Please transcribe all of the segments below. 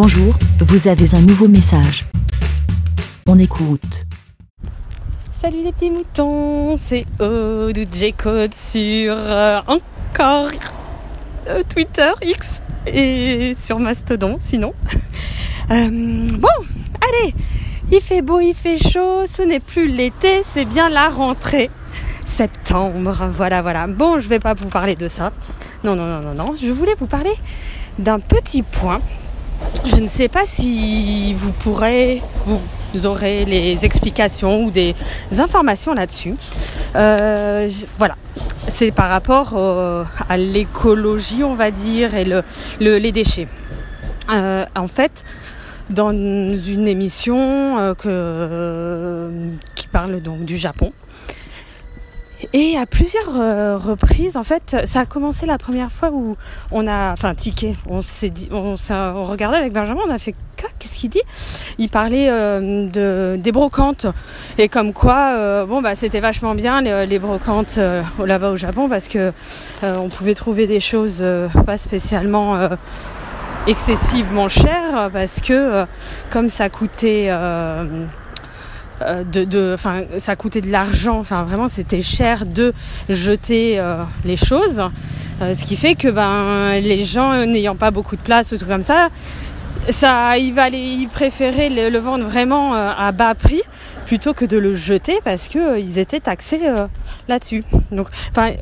Bonjour, vous avez un nouveau message. On écoute. Salut les petits moutons, c'est Aude J-Code sur euh, encore euh, Twitter, X et sur Mastodon sinon. Euh, bon, allez, il fait beau, il fait chaud, ce n'est plus l'été, c'est bien la rentrée. Septembre, voilà, voilà. Bon, je vais pas vous parler de ça. Non, non, non, non, non. Je voulais vous parler d'un petit point. Je ne sais pas si vous pourrez, vous aurez les explications ou des informations là-dessus. Euh, voilà. C'est par rapport à l'écologie, on va dire, et le, le- les déchets. Euh, en fait, dans une émission euh, qui parle donc du Japon, et à plusieurs euh, reprises, en fait, ça a commencé la première fois où on a, enfin, tiqué. On s'est dit, on, on regardait avec Benjamin, on a fait, qu'est-ce qu'il dit? Il parlait euh, de des brocantes et comme quoi, euh, bon bah c'était vachement bien les, les brocantes euh, là-bas au Japon parce que on pouvait trouver des choses pas spécialement excessivement chères parce que comme ça coûtait euh, de, enfin, ça coûtait de l'argent. Enfin, vraiment, c'était cher de jeter euh, les choses, Euh, ce qui fait que ben les gens n'ayant pas beaucoup de place ou tout comme ça, ça, ils valaient, ils préféraient le, le vendre vraiment euh, à bas prix plutôt que de le jeter parce que euh, ils étaient taxés là-dessus. Donc, enfin.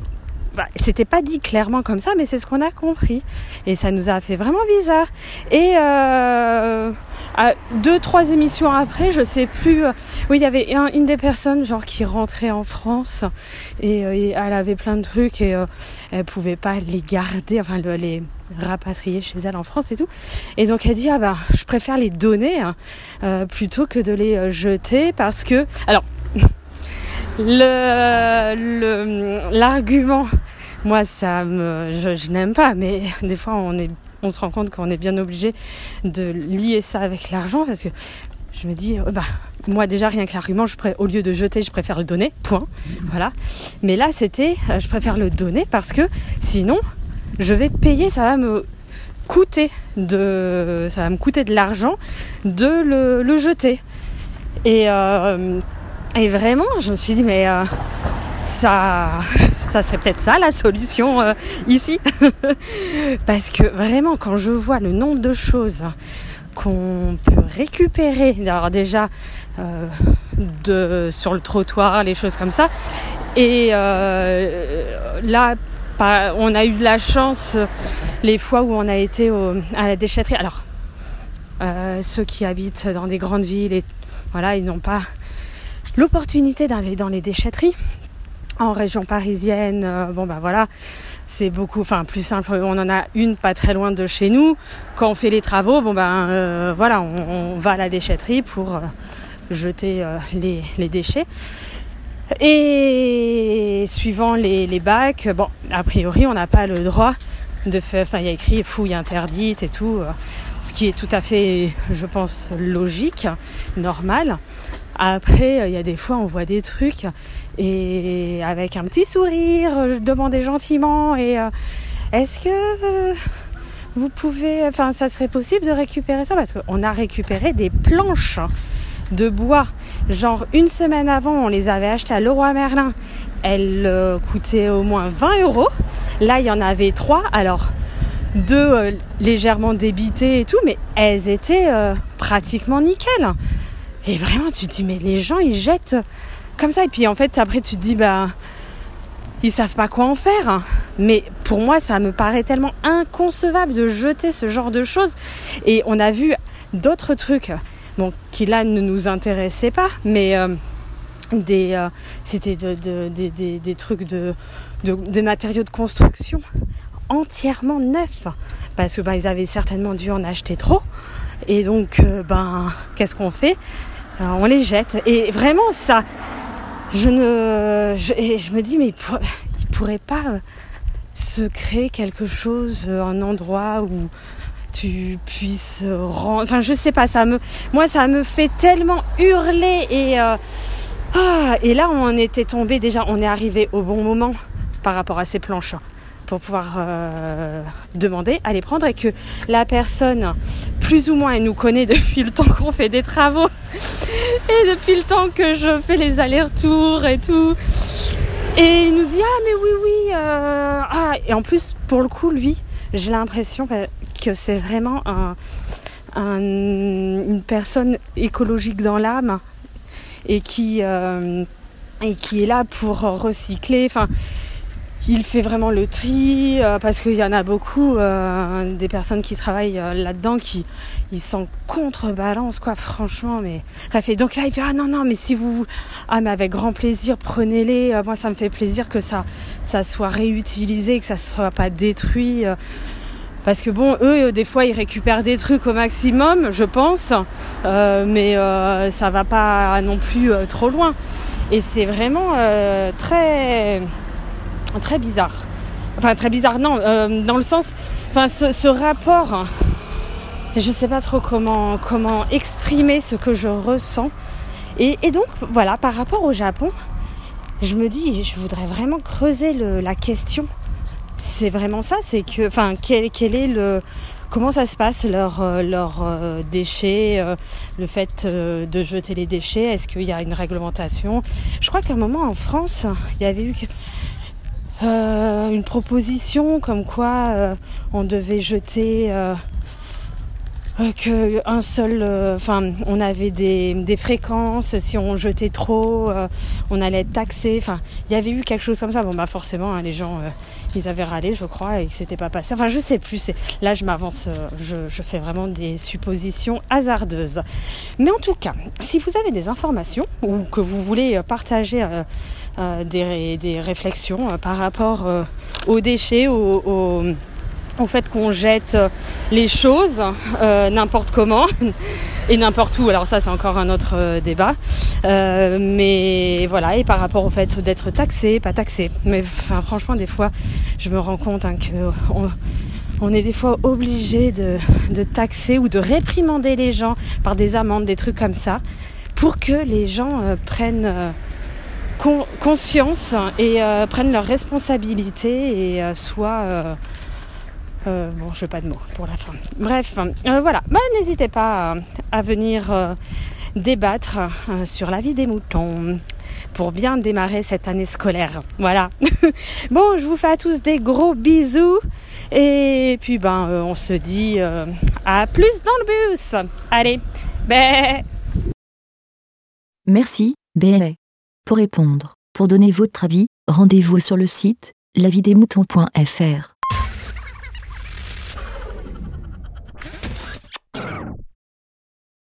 Bah, c'était pas dit clairement comme ça, mais c'est ce qu'on a compris. Et ça nous a fait vraiment bizarre. Et euh, deux, trois émissions après, je sais plus, euh, oui, il y avait un- une des personnes genre qui rentrait en France et, euh, elle avait plein de trucs et euh, elle pouvait pas les garder, enfin le- les rapatrier chez elle en France et tout. Et donc elle dit ah bah je préfère les donner hein, plutôt que de les jeter parce que alors le- l'argument moi ça me je, n'aime pas mais des fois on est on se rend compte qu'on est bien obligé de lier ça avec l'argent parce que je me dis euh, bah moi déjà rien que l'argument au lieu de jeter je préfère le donner point. Voilà. Mais là c'était euh, je préfère le donner parce que sinon je vais payer ça va me coûter de ça va me coûter de l'argent de le, le jeter. Et euh, et vraiment je me suis dit mais euh, ça ça serait peut-être ça la solution euh, ici. Parce que vraiment quand je vois le nombre de choses qu'on peut récupérer alors déjà euh, sur le trottoir les choses comme ça et euh, là on a eu de la chance les fois où on a été à la déchetterie. Alors ceux qui habitent dans des grandes villes voilà ils n'ont pas l'opportunité d'aller dans les déchetteries en région parisienne euh, bon ben voilà. C'est beaucoup enfin plus simple on en a une pas très loin de chez nous. Quand on fait les travaux bon ben euh, voilà on, on va à la déchetterie pour euh, jeter euh, les, les déchets. Et suivant les, les bacs bon a priori on n'a pas le droit de il y a écrit fouille interdite et tout euh, ce qui est tout à fait je pense logique normal après, euh, il y a des fois, on voit des trucs et avec un petit sourire, je demandais gentiment et euh, est-ce que euh, vous pouvez, enfin, ça serait possible de récupérer ça? Parce qu'on a récupéré des planches de bois. Genre une semaine avant, on les avait achetées à Leroy Merlin. Elles euh, coûtaient au moins 20 euros. Là, il y en avait trois. Alors deux euh, légèrement débitées et tout, mais elles étaient euh, pratiquement nickel. Et vraiment, tu te dis, mais les gens, ils jettent comme ça. Et puis en fait, après, tu te dis, bah, ils savent pas quoi en faire. Mais pour moi, ça me paraît tellement inconcevable de jeter ce genre de choses. Et on a vu d'autres trucs, bon, qui là ne nous intéressaient pas, mais euh, des, euh, c'était de, de- des- des- des trucs de, matériaux de construction entièrement neufs. Parce que ben, ils avaient certainement dû en acheter trop. Et donc, euh, ben, qu'est-ce qu'on fait? Euh, On les jette. Et vraiment, ça, je ne, je, et je me dis, mais ils, pour- ils pourraient pas euh, se créer quelque chose, un endroit où tu puisses rendre. Enfin, je sais pas, ça me, moi, ça me fait tellement hurler et. Ah, et là, on était tombé déjà, on est arrivé au bon moment par rapport à ces planches pour pouvoir euh, demander à les prendre et que la personne plus ou moins, il nous connaît depuis le temps qu'on fait des travaux et depuis le temps que je fais les allers-retours et tout. Et il nous dit ah mais oui oui euh, ah et en plus pour le coup lui j'ai l'impression que c'est vraiment un, une personne écologique dans l'âme et qui euh, et qui est là pour recycler. Enfin il fait vraiment le tri euh, parce qu'il y en a beaucoup euh, des personnes qui travaillent là-dedans qui ils s'en contrebalancent quoi franchement mais bref et donc là il fait ah non non mais si vous ah mais avec grand plaisir prenez-les moi ça me fait plaisir que ça ça soit réutilisé que ça soit pas détruit parce que bon eux des fois ils récupèrent des trucs au maximum je pense mais ça va pas non plus trop loin et c'est vraiment très très bizarre. Enfin, très bizarre, non, euh, dans le sens, enfin, ce, rapport, je sais pas trop comment, comment exprimer ce que je ressens. Et, donc, voilà, par rapport au Japon, je me dis, je voudrais vraiment creuser la question. C'est vraiment ça, c'est que, enfin, quel, est le, comment ça se passe leurs leur, euh, déchets, euh, le fait de jeter les déchets, est-ce qu'il y a une réglementation? Je crois qu'à un moment en France, il y avait eu euh, une proposition comme quoi euh, on devait jeter euh, que un seul enfin on avait des, des, fréquences si on jetait trop on allait être taxé. Enfin il y avait eu quelque chose comme ça. Bon bah forcément hein, les gens ils avaient râlé je crois et que c'était pas passé. Enfin je sais plus là je m'avance je, je, fais vraiment des suppositions hasardeuses. Mais en tout cas si vous avez des informations ou que vous voulez partager euh, des, réflexions euh, par rapport euh, aux déchets, au, fait qu'on jette les choses n'importe comment et n'importe où. Alors ça c'est encore un autre débat. mais voilà, et par rapport au fait d'être taxé, pas taxé. Mais enfin, franchement des fois je me rends compte hein, qu'on on est des fois obligé de, de, taxer ou de réprimander les gens par des amendes, des trucs comme ça, pour que les gens prennent conscience et euh, prennent leurs responsabilités et euh, soient... Euh, bon, je n'ai pas de mots pour la fin. Bref, voilà. Bah, n'hésitez pas à, venir débattre sur la vie des moutons pour bien démarrer cette année scolaire. Voilà. bon, je vous fais à tous des gros bisous. Et puis, ben, on se dit à plus dans le bus. Allez, bé. Merci, bé. Pour répondre, pour donner votre avis, rendez-vous sur le site lavidemouton.fr.